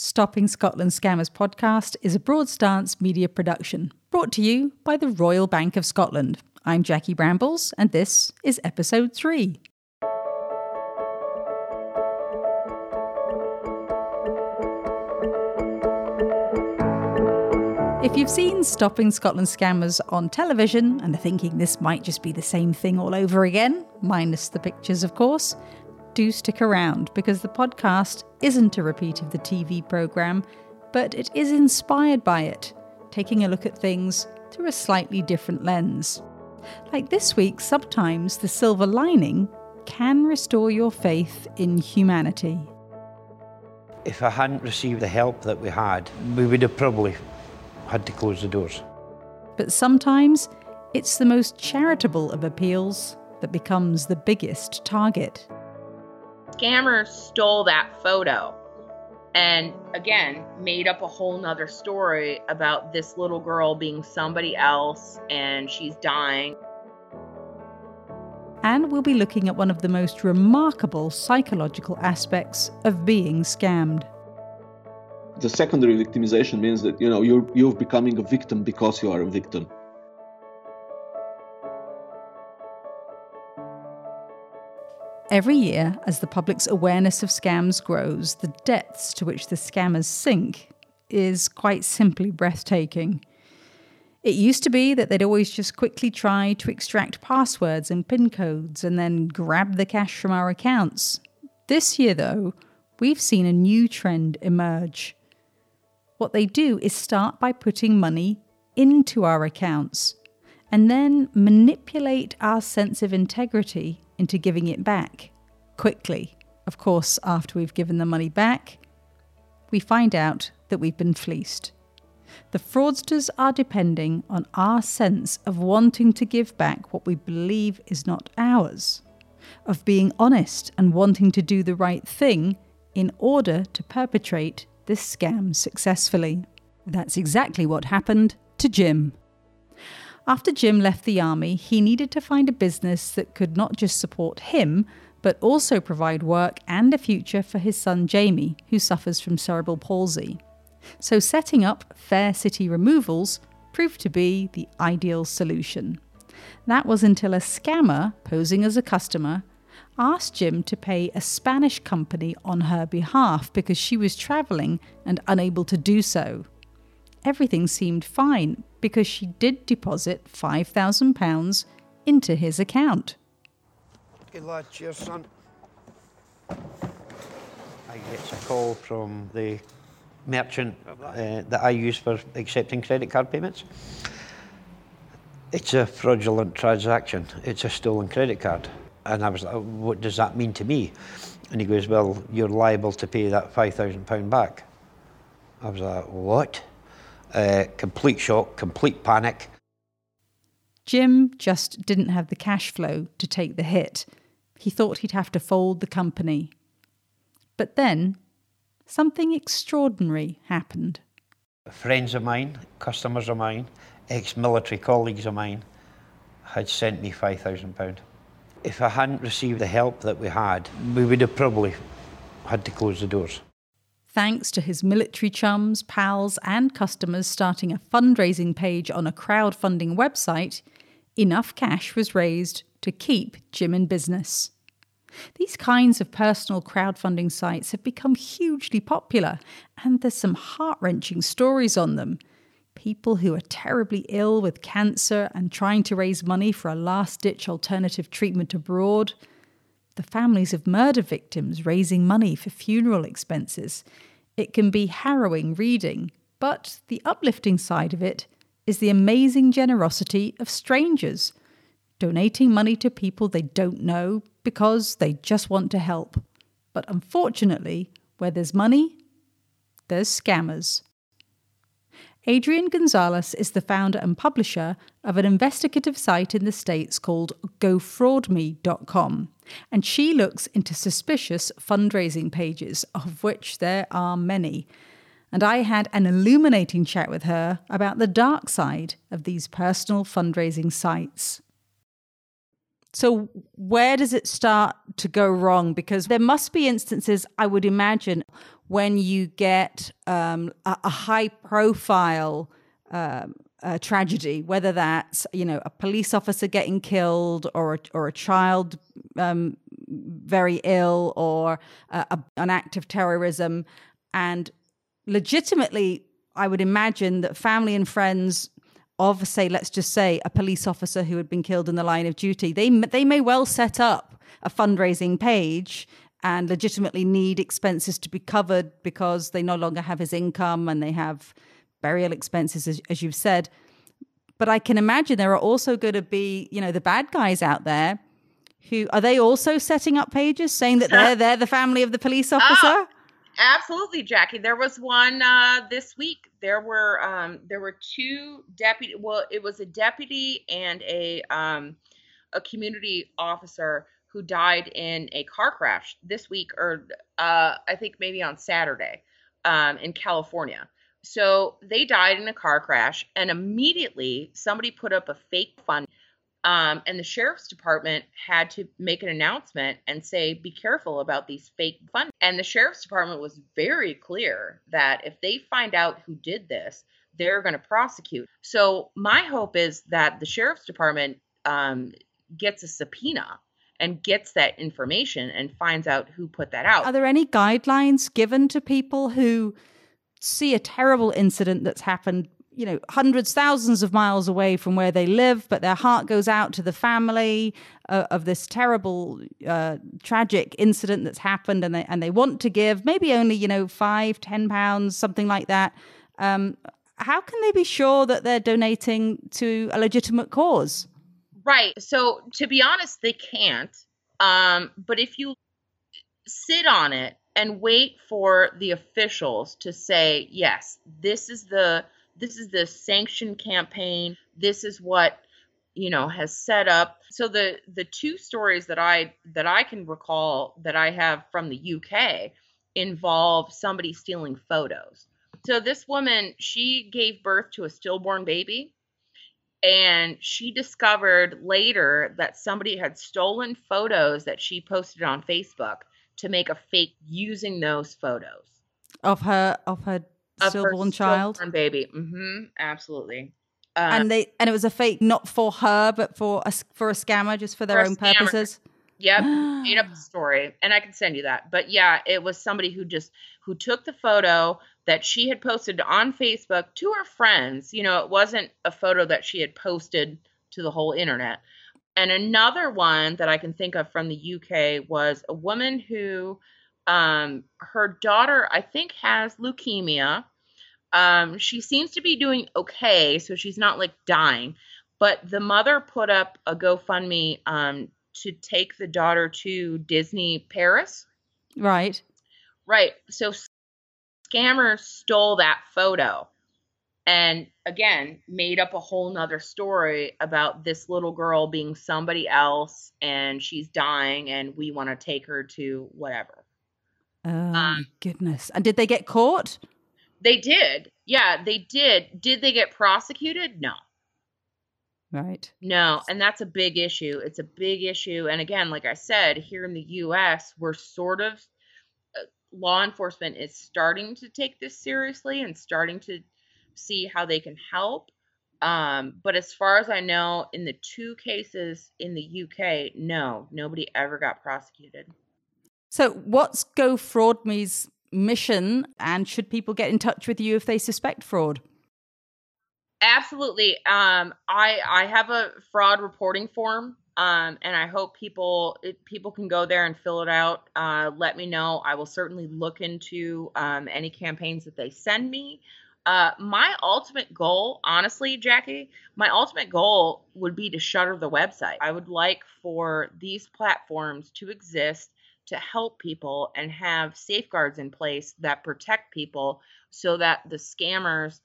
Stopping Scotland Scammers podcast is a Broadstance media production brought to you by the Royal Bank of Scotland. I'm Jackie Brambles, and this is episode three. If you've seen Stopping Scotland Scammers on television and are thinking this might just be the same thing all over again, minus the pictures, of course, do stick around because the podcast isn't a repeat of the TV programme, but it is inspired by it, taking a look at things through a slightly different lens. Like this week, sometimes the silver lining can restore your faith in humanity. If I hadn't received the help that we had, we would have probably had to close the doors. But sometimes it's the most charitable of appeals that becomes the biggest target scammer stole that photo and again made up a whole nother story about this little girl being somebody else and she's dying. And we'll be looking at one of the most remarkable psychological aspects of being scammed. The secondary victimization means that you know you're you're becoming a victim because you are a victim. Every year, as the public's awareness of scams grows, the depths to which the scammers sink is quite simply breathtaking. It used to be that they'd always just quickly try to extract passwords and PIN codes and then grab the cash from our accounts. This year, though, we've seen a new trend emerge. What they do is start by putting money into our accounts and then manipulate our sense of integrity into giving it back quickly. Of course, after we've given the money back, we find out that we've been fleeced. The fraudsters are depending on our sense of wanting to give back what we believe is not ours, of being honest and wanting to do the right thing in order to perpetrate this scam successfully. That's exactly what happened to Jim. After Jim left the army, he needed to find a business that could not just support him, but also provide work and a future for his son Jamie, who suffers from cerebral palsy. So setting up Fair City Removals proved to be the ideal solution. That was until a scammer, posing as a customer, asked Jim to pay a Spanish company on her behalf because she was travelling and unable to do so. Everything seemed fine, because she did deposit £5,000 into his account. Good lad, cheers, son. I get a call from the merchant uh, that I use for accepting credit card payments. It's a fraudulent transaction. It's a stolen credit card. And I was like, what does that mean to me? And he goes, well, you're liable to pay that £5,000 back. I was like, what? Uh, complete shock, complete panic. Jim just didn't have the cash flow to take the hit. He thought he'd have to fold the company. But then, something extraordinary happened. Friends of mine, customers of mine, ex military colleagues of mine had sent me £5,000. If I hadn't received the help that we had, we would have probably had to close the doors thanks to his military chums, pals, and customers starting a fundraising page on a crowdfunding website, enough cash was raised to keep Jim in business. These kinds of personal crowdfunding sites have become hugely popular, and there's some heart wrenching stories on them. People who are terribly ill with cancer and trying to raise money for a last ditch alternative treatment abroad. The families of murder victims raising money for funeral expenses. It can be harrowing reading, but the uplifting side of it is the amazing generosity of strangers donating money to people they don't know because they just want to help. But unfortunately, where there's money, there's scammers. Adrienne Gonzalez is the founder and publisher of an investigative site in the States called GoFraudMe.com, and she looks into suspicious fundraising pages, of which there are many. And I had an illuminating chat with her about the dark side of these personal fundraising sites. So, where does it start to go wrong? Because there must be instances, I would imagine, when you get um, a, a, high profile um, tragedy, whether that's you know a police officer getting killed or a, or a child um, very ill or a, an act of terrorism, and legitimately, I would imagine that family and friends of say let's just say a police officer who had been killed in the line of duty they they may well set up a fundraising page and legitimately need expenses to be covered because they no longer have his income and they have burial expenses as, as you've said but i can imagine there are also going to be you know the bad guys out there who are they also setting up pages saying that they're they're the family of the police officer oh, absolutely jackie there was one uh, this week there were um, there were two deputy. Well, it was a deputy and a um, a community officer who died in a car crash this week, or uh, I think maybe on Saturday, um, in California. So they died in a car crash, and immediately somebody put up a fake fund um, and the sheriff's department had to make an announcement and say, be careful about these fake funds. And the sheriff's department was very clear that if they find out who did this, they're going to prosecute. So my hope is that the sheriff's department um, gets a subpoena and gets that information and finds out who put that out. Are there any guidelines given to people who see a terrible incident that's happened you know, hundreds, thousands of miles away from where they live, but their heart goes out to the family uh, of this terrible, uh, tragic incident that's happened, and they and they want to give maybe only you know five, ten pounds, something like that. Um, how can they be sure that they're donating to a legitimate cause? Right. So to be honest, they can't. Um, but if you sit on it and wait for the officials to say, yes, this is the this is the sanction campaign. This is what you know has set up. So the the two stories that I that I can recall that I have from the UK involve somebody stealing photos. So this woman, she gave birth to a stillborn baby and she discovered later that somebody had stolen photos that she posted on Facebook to make a fake using those photos of her of her stillborn child, stillborn baby. Mm-hmm, absolutely. Uh, and they and it was a fake, not for her, but for a for a scammer, just for their for own purposes. Yep, made up the story, and I can send you that. But yeah, it was somebody who just who took the photo that she had posted on Facebook to her friends. You know, it wasn't a photo that she had posted to the whole internet. And another one that I can think of from the UK was a woman who um, her daughter, I think, has leukemia. Um, she seems to be doing okay, so she's not like dying. But the mother put up a GoFundMe um, to take the daughter to Disney Paris. Right. Right. So scammers stole that photo and again made up a whole nother story about this little girl being somebody else and she's dying and we want to take her to whatever Oh um, goodness! And did they get caught? They did. Yeah, they did. Did they get prosecuted? No. Right. No, and that's a big issue. It's a big issue. And again, like I said, here in the US, we're sort of uh, law enforcement is starting to take this seriously and starting to see how they can help. Um, but as far as I know, in the two cases in the UK, no, nobody ever got prosecuted. So, what's GoFraudMe's mission, and should people get in touch with you if they suspect fraud? Absolutely. Um, I I have a fraud reporting form, um, and I hope people it, people can go there and fill it out. Uh, let me know. I will certainly look into um, any campaigns that they send me. Uh, my ultimate goal, honestly, Jackie, my ultimate goal would be to shutter the website. I would like for these platforms to exist to help people and have safeguards in place that protect people so that the scammers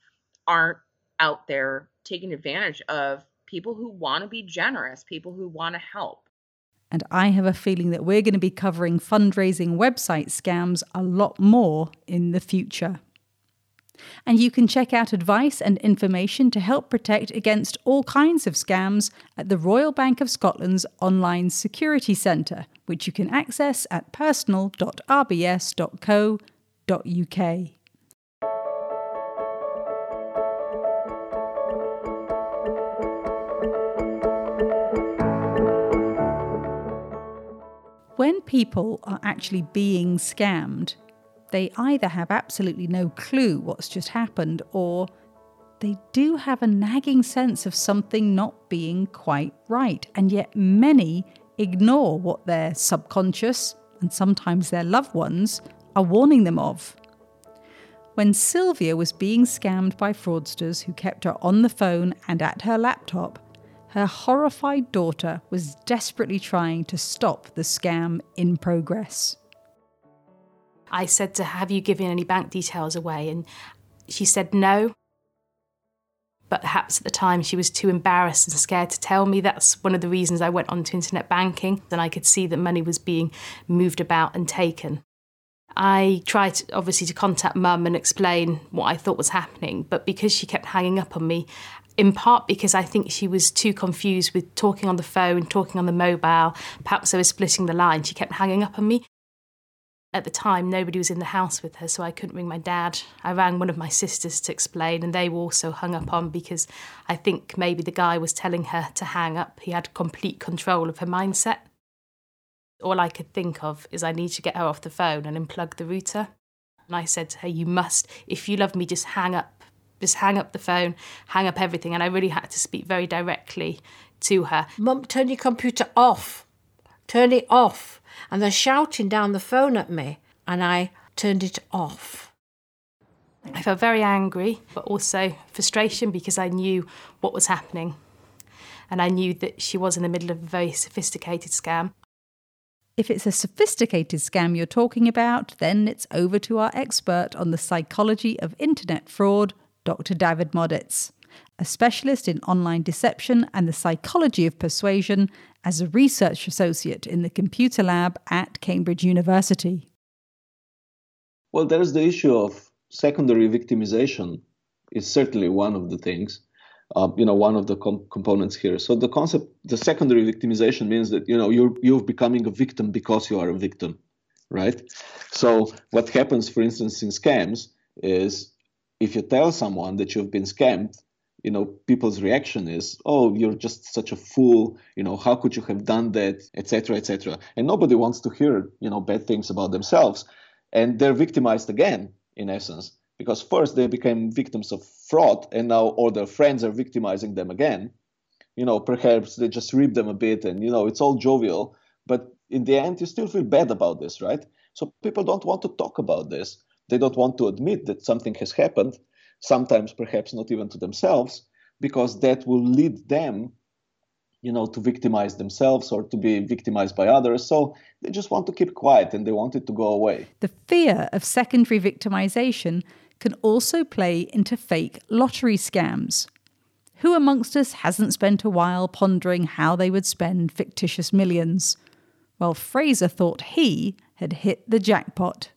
aren't out there taking advantage of people who want to be generous, people who want to help. And I have a feeling that we're going to be covering fundraising website scams a lot more in the future. And you can check out advice and information to help protect against all kinds of scams at the Royal Bank of Scotland's online security centre, which you can access at personal.rbs.co.uk. When people are actually being scammed, they either have absolutely no clue what's just happened or they do have a nagging sense of something not being quite right. And yet, many ignore what their subconscious and sometimes their loved ones are warning them of. When Sylvia was being scammed by fraudsters who kept her on the phone and at her laptop, her horrified daughter was desperately trying to stop the scam in progress. I said to her, Have you given any bank details away? And she said no. But perhaps at the time she was too embarrassed and scared to tell me. That's one of the reasons I went on to internet banking. Then I could see that money was being moved about and taken. I tried obviously to contact mum and explain what I thought was happening, but because she kept hanging up on me, in part because I think she was too confused with talking on the phone, talking on the mobile. Perhaps I was splitting the line. She kept hanging up on me. At the time, nobody was in the house with her, so I couldn't ring my dad. I rang one of my sisters to explain, and they were also hung up on because I think maybe the guy was telling her to hang up. He had complete control of her mindset. All I could think of is I need to get her off the phone and unplug the router. And I said to her, You must, if you love me, just hang up just hang up the phone, hang up everything. And I really had to speak very directly to her. Mum, turn your computer off. Turn it off. And they're shouting down the phone at me. And I turned it off. I felt very angry, but also frustration because I knew what was happening. And I knew that she was in the middle of a very sophisticated scam. If it's a sophisticated scam you're talking about, then it's over to our expert on the psychology of internet fraud, Dr. David Modic, a specialist in online deception and the psychology of persuasion as a research associate in the computer lab at Cambridge University. Well, there's the issue of secondary victimization is certainly one of the things, uh, you know, one of the com- components here. So the concept, the secondary victimization means that you know you're you're becoming a victim because you are a victim, right? So what happens, for instance, in scams is if you tell someone that you've been scammed, you know, people's reaction is, "Oh, you're just such a fool. You know, how could you have done that, etc., etc." And nobody wants to hear, you know, bad things about themselves, and they're victimized again, in essence, because first they became victims of fraud, and now all their friends are victimizing them again. You know, perhaps they just rip them a bit, and you know, it's all jovial, but in the end, you still feel bad about this, right? So people don't want to talk about this they don't want to admit that something has happened, sometimes perhaps not even to themselves, because that will lead them you know to victimize themselves or to be victimized by others. So they just want to keep quiet and they want it to go away. The fear of secondary victimization can also play into fake lottery scams. Who amongst us hasn't spent a while pondering how they would spend fictitious millions? Well fraser thought he had hit the jackpot.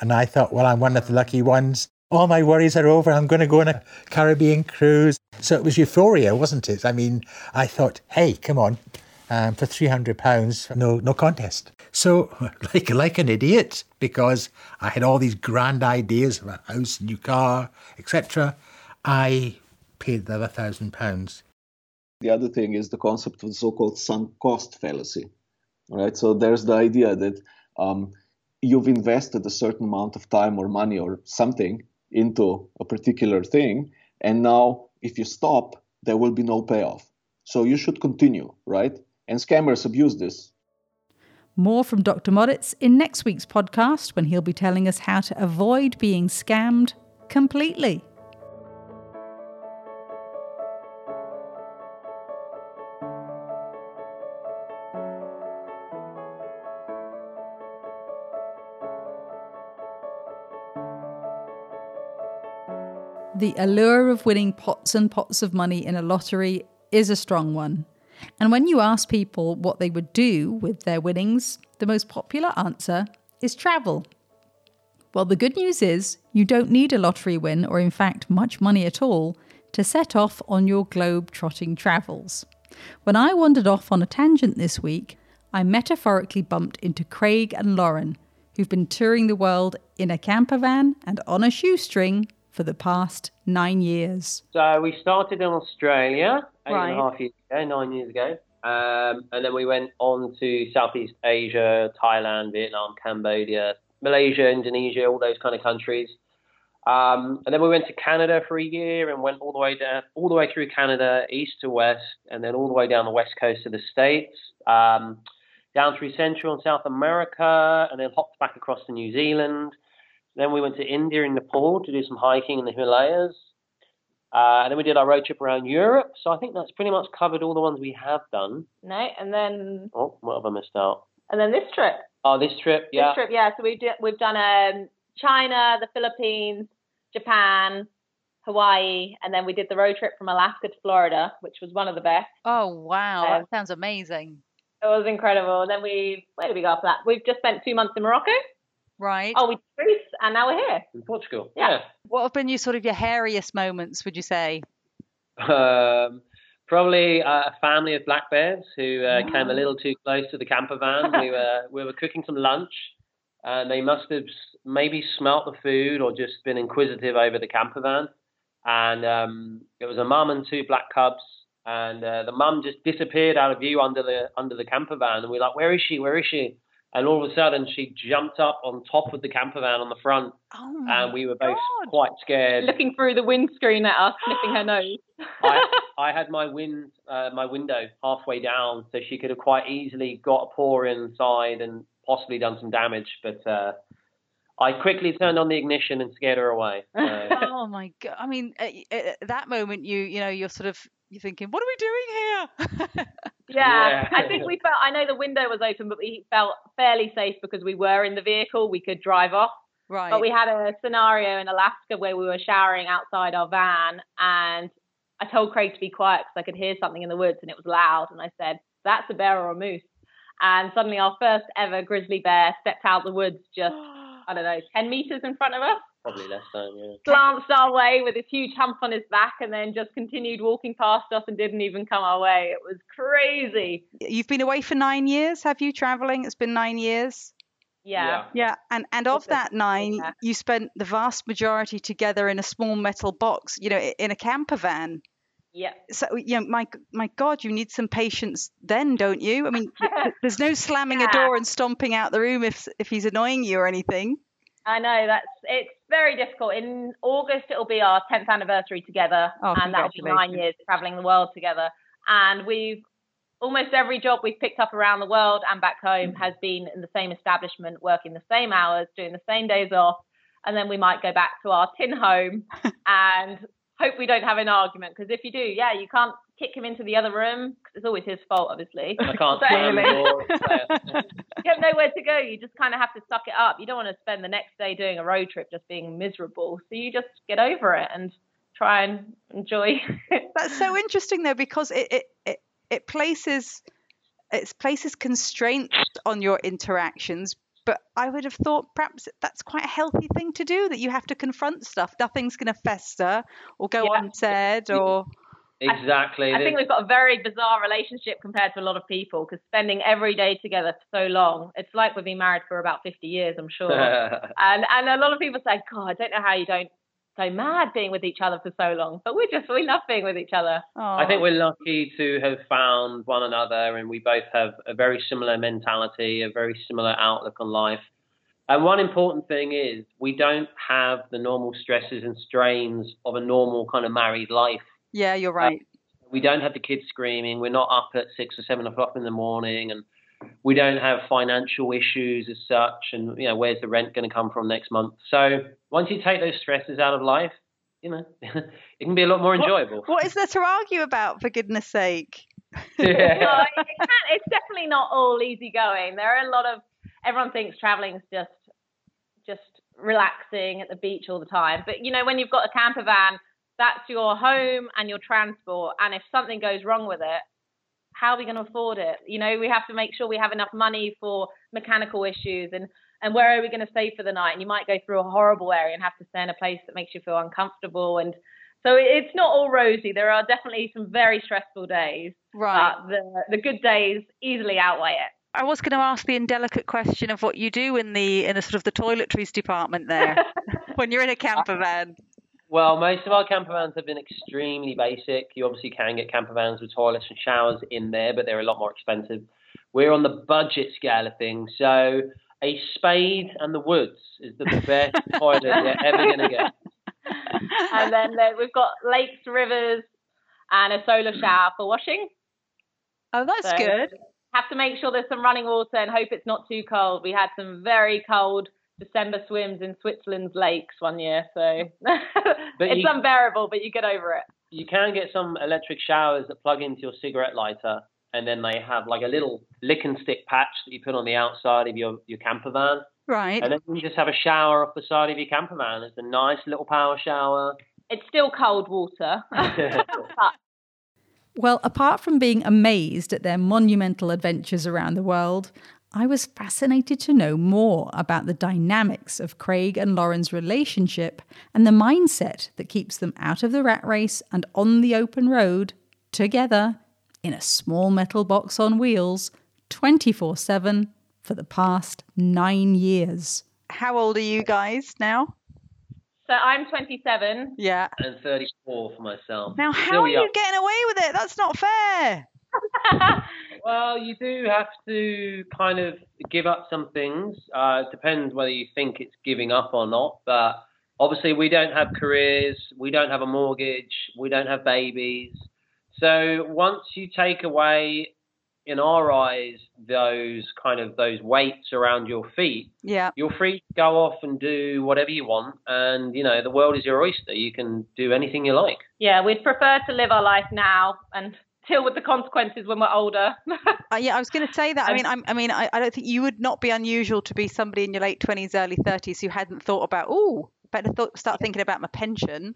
And I thought, well, I'm one of the lucky ones. All my worries are over. I'm going to go on a Caribbean cruise. So it was euphoria, wasn't it? I mean, I thought, hey, come on, um, for three hundred pounds, no, no contest. So, like, like an idiot, because I had all these grand ideas of a house, new car, etc. I paid the thousand pounds. The other thing is the concept of the so-called sunk cost fallacy. right? so there's the idea that um, you've invested a certain amount of time or money or something into a particular thing and now if you stop there will be no payoff so you should continue right and scammers abuse this more from Dr. Modic in next week's podcast when he'll be telling us how to avoid being scammed completely. The allure of winning pots and pots of money in a lottery is a strong one. And when you ask people what they would do with their winnings, the most popular answer is travel. Well, the good news is you don't need a lottery win, or in fact, much money at all, to set off on your globe trotting travels. When I wandered off on a tangent this week, I metaphorically bumped into Craig and Lauren, who've been touring the world in a camper van and on a shoestring for the past nine years. So we started in Australia eight and a half years ago, nine years ago. Um, and then we went on to Southeast Asia, Thailand, Vietnam, Cambodia, Malaysia, Indonesia, all those kind of countries. Um, and then we went to Canada for a year and went all the way down, all the way through Canada, east to west, and then all the way down the west coast of the states, um, down through Central and South America, and then hopped back across to New Zealand. Then we went to India and Nepal to do some hiking in the Himalayas. Uh, and then we did our road trip around Europe. So I think that's pretty much covered all the ones we have done. No, and then Oh, what have I missed out? and then this trip. Oh, this trip, yeah. This trip, yeah. So we've do, we've done um, China, the Philippines, Japan, Hawaii, and then we did the road trip from Alaska to Florida, which was one of the best. Oh wow, Um, that sounds amazing. It was incredible. And then we where did we go after that? We've just spent two months in Morocco. Right. Oh, we did Greece, and now we're here. In Portugal. Yeah. What have been your sort of your hairiest moments? Would you say? Um, probably uh, a family of black bears who uh, came a little too close to the camper van. we were we were cooking some lunch, and they must have maybe smelt the food or just been inquisitive over the camper van. And um, it was a mum and two black cubs, and uh, the mum just disappeared out of view under the under the camper van. And we're like, "Where is she? Where is she?" And all of a sudden, she jumped up on top of the camper van on the front, Oh my and we were both God. quite scared. Looking through the windscreen at us, sniffing her nose. I, I had my wind, uh, my window halfway down, so she could have quite easily got a paw inside and possibly done some damage. But uh, I quickly turned on the ignition and scared her away. So, Oh my god! I mean, at, at that moment, you you know, you're sort of you're thinking, what are we doing here? Yeah, Yeah. I think we felt. I know the window was open, but we felt fairly safe because we were in the vehicle. We could drive off. right. But we had a scenario in Alaska where we were showering outside our van, and I told Craig to be quiet because I could hear something in the woods and it was loud. And I said, "That's a bear or a moose." And suddenly, our first ever grizzly bear stepped out the woods, just I don't know, ten meters in front of us, probably less than, yeah. glanced our way with his huge hump on his back, and then just continued walking past us and didn't even come our way. It was crazy. You've been away for nine years, have you? Traveling? It's been nine years. Yeah. Yeah, and and of that nine, yeah. you spent the vast majority together in a small metal box, you know, in a camper van. Yeah. So, you know, my my God, you need some patience then, don't you? I mean, there's no slamming a door and stomping out the room if if he's annoying you or anything. I know that's it's very difficult. In August, it'll be our 10th anniversary together, Oh, and that'll be nine years traveling the world together. And we've almost every job we've picked up around the world and back home has been in the same establishment, working the same hours, doing the same days off, and then we might go back to our tin home and hope we don't have an argument. Because if you do, yeah, you can't kick him into the other room because it's always his fault, obviously. I can't So- slam the. You have nowhere to go. You just kind of have to suck it up. You don't want to spend the next day doing a road trip just being miserable. So you just get over it and try and enjoy. That's so interesting though, because it it it, it places it places constraints on your interactions. But I would have thought perhaps that's quite a healthy thing to do. That you have to confront stuff. Nothing's going to fester or go Yeah. unsaid. Or exactly. I think we've got a very bizarre relationship compared to a lot of people because spending every day together for so long, it's like we've been married for about 50 years, I'm sure. and and a lot of people say, God, I don't know how you don't go mad being with each other for so long. But we just we love being with each other. I think we're lucky to have found one another, and we both have a very similar mentality, a very similar outlook on life. And one important thing is we don't have the normal stresses and strains of a normal kind of married life. Yeah, you're uh, right. We don't have the kids screaming. We're not up at six or seven o'clock in the morning, and we don't have financial issues as such. And you know, where's the rent going to come from next month? So once you take those stresses out of life, you know, it can be a lot more enjoyable. what is there to argue about? For goodness sake. No, it can, it's definitely not all easy going. There are a lot of everyone thinks traveling is just just relaxing at the beach all the time. But you know, when you've got a camper van, that's your home and your transport. And if something goes wrong with it, how are we going to afford it? You know, we have to make sure we have enough money for mechanical issues. And and where are we going to stay for the night? And you might go through a horrible area and have to stay in a place that makes you feel uncomfortable. And so it's not all rosy. There are definitely some very stressful days. Right. But the, the good days easily outweigh it. I was going to ask the indelicate question of what you do in the in a sort of the toiletries department there when you're in a camper van. Well, most of our camper vans have been extremely basic. You obviously can get camper vans with toilets and showers in there, but they're a lot more expensive. We're on the budget scale of things, so a spade and the woods is the best toilet you're ever going to get. And then there, we've got lakes, rivers, and a solar shower for washing. Oh, that's So- good. Have to make sure there's some running water and hope it's not too cold. We had some very cold December swims in Switzerland's lakes one year, so it's you- unbearable, but you get over it. You can get some electric showers that plug into your cigarette lighter, and then they have like a little lick and stick patch that you put on the outside of your, your camper van. Right. And then you just have a shower off the side of your camper van. It's a nice little power shower. It's still cold water. Well, apart from being amazed at their monumental adventures around the world, I was fascinated to know more about the dynamics of Craig and Lauren's relationship and the mindset that keeps them out of the rat race and on the open road together in a small metal box on wheels 24 7 for the past nine years. How old are you guys now? so I'm 27. Yeah. and 34 for myself. Now, how Still are you getting away with it? That's not fair. Well, you do have to kind of give up some things. Uh, it depends whether you think it's giving up or not. But obviously, we don't have careers, we don't have a mortgage, we don't have babies. So once you take away, in our eyes, those kind of those weights around your feet, Yeah. you're free to go off and do whatever you want. And you know, the world is your oyster. You can do anything you like. Yeah, we'd prefer to live our life now and deal with the consequences when we're older. Uh, yeah, I was going to say that. I Um, mean, I'm, I mean, I, I don't think you would not be unusual to be somebody in your late twenties, early thirties who hadn't thought about. Oh, better thought, start thinking about my pension.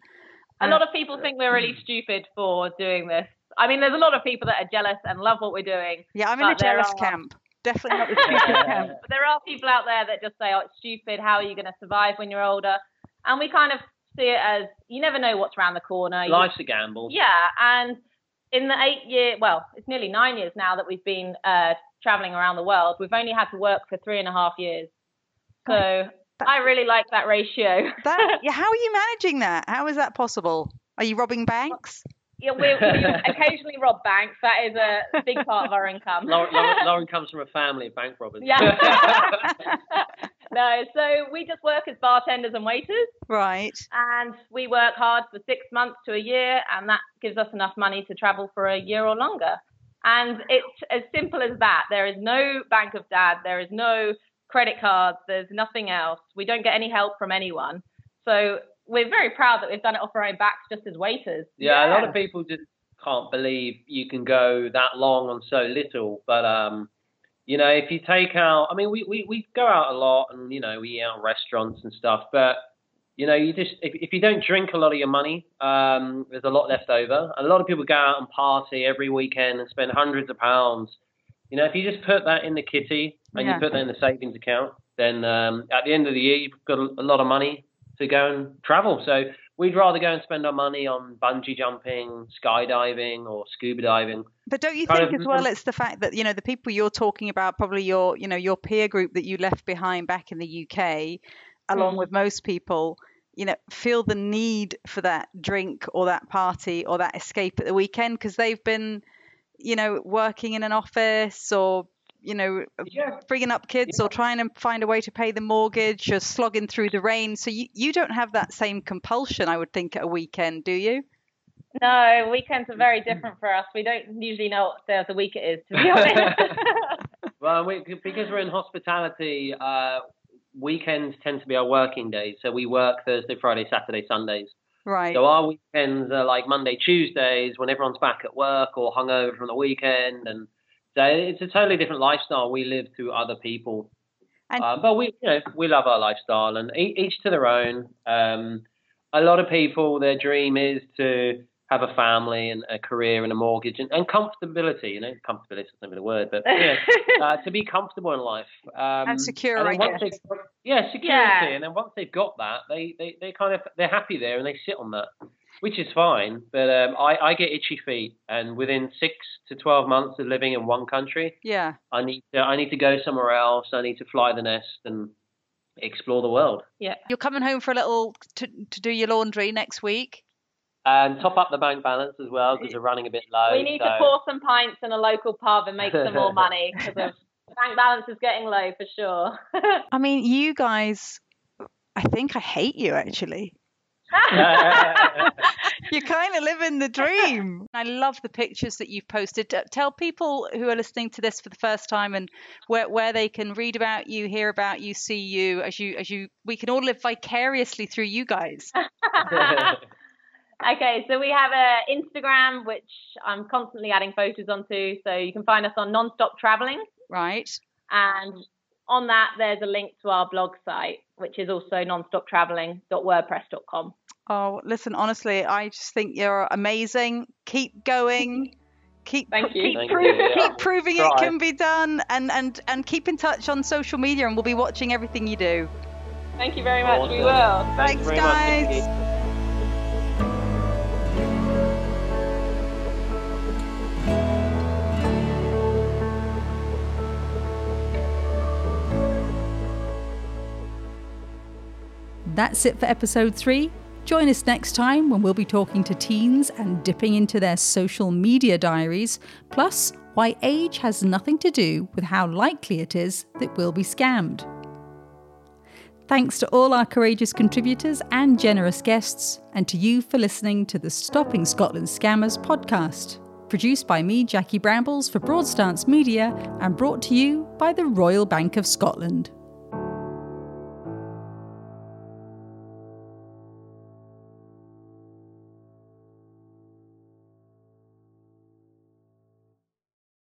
a lot of people think we're really stupid for doing this. I mean, there's a lot of people that are jealous and love what we're doing. Yeah, I'm in the but jealous are- camp. Definitely not the stupid camp. But there are people out there that just say, "Oh, it's stupid. How are you going to survive when you're older?" And we kind of see it as you never know what's around the corner. You- Life's a gamble. Yeah, and in the eight year, well, it's nearly nine years now that we've been uh, traveling around the world. We've only had to work for three and a half years. So I really like that ratio. That, yeah, how are you managing that? How is that possible? Are you robbing banks? Yeah, we, we occasionally rob banks. That is a big part of our income. Lauren, Lauren, Lauren comes from a family of bank robbers. Yeah. no, so we just work as bartenders and waiters, Right. and we work hard for six months to a year, and that gives us enough money to travel for a year or longer. And it's as simple as that. There is no bank of dad. There is no credit cards. There's nothing else. We don't get any help from anyone. So we're very proud that we've done it off our own backs just as waiters. Yeah, a lot of people just can't believe you can go that long on so little. But um, you know, if you take out, I mean, we, we, we go out a lot, and you know, we eat out restaurants and stuff. But you know, you just if, if you don't drink a lot of your money, um, there's a lot left over. And a lot of people go out and party every weekend and spend hundreds of pounds. You know, if you just put that in the kitty and Yeah. you put that in the savings account, then um, at the end of the year, you've got a, a lot of money to go and travel. So we'd rather go and spend our money on bungee jumping, skydiving, or scuba diving. But don't you think of- as well it's the fact that you know the people you're talking about probably your you know your peer group that you left behind back in the UK along Mm. with most people you know feel the need for that drink or that party or that escape at the weekend because they've been you know working in an office or you know bringing up kids or trying to find a way to pay the mortgage or slogging through the rain so you, you don't have that same compulsion I would think at a weekend do you No, weekends are very different for us. We don't usually know what day of the week it is, to be honest. Well, we, because we're in hospitality, uh, weekends tend to be our working days. So we work Thursday, Friday, Saturday, Sundays. right So our weekends are like Monday, Tuesdays when everyone's back at work or hungover from the weekend, and so it's a totally different lifestyle we live to other people. And- uh, but we, you know, we love our lifestyle, and e- each to their own. Um, a lot of people, their dream is to have a family and a career and a mortgage and, and comfortability. You know, comfortability is not even a word, but yeah, uh, to be comfortable in life um, And secure, then I once guess. they've- Yeah, security. Yeah. And then once they've got that, they, they, they kind of they're happy there and they sit on that, which is fine. But um, I, I get itchy feet, and within six to twelve months of living in one country, Yeah. I need to I need to go somewhere else. I need to fly the nest and explore the world. Yeah. You're coming home for a little to, to do your laundry next week. And top up the bank balance as well because we're running a bit low. we need so. to pour some pints in a local pub and make some more money because the bank balance is getting low for sure. I mean, you guys, I think I hate you actually. You're kind of living the dream. I love the pictures that you've posted. Tell people who are listening to this for the first time and where, where they can read about you, hear about you, see you as you as you. We can all live vicariously through you guys. Okay, so we have a Instagram which I'm constantly adding photos onto. So you can find us on Nonstop Traveling, Right. and on that there's a link to our blog site, which is also nonstoptraveling.wordpress.com. Oh, listen, honestly, I just think you're amazing. Keep going. Keep Thank you. keep, Thank prov- you, yeah. keep proving it can be done, and and and keep in touch on social media, and we'll be watching everything you do. Thank you very much. We Awesome. will. Thanks, very guys. Nikki. That's it for episode three. Join us next time when we'll be talking to teens and dipping into their social media diaries, plus why age has nothing to do with how likely it is that we'll be scammed. Thanks to all our courageous contributors and generous guests, and to you for listening to the Stopping Scotland Scammers podcast, produced by me, Jackie Brambles, for Broadstance Media, and brought to you by the Royal Bank of Scotland.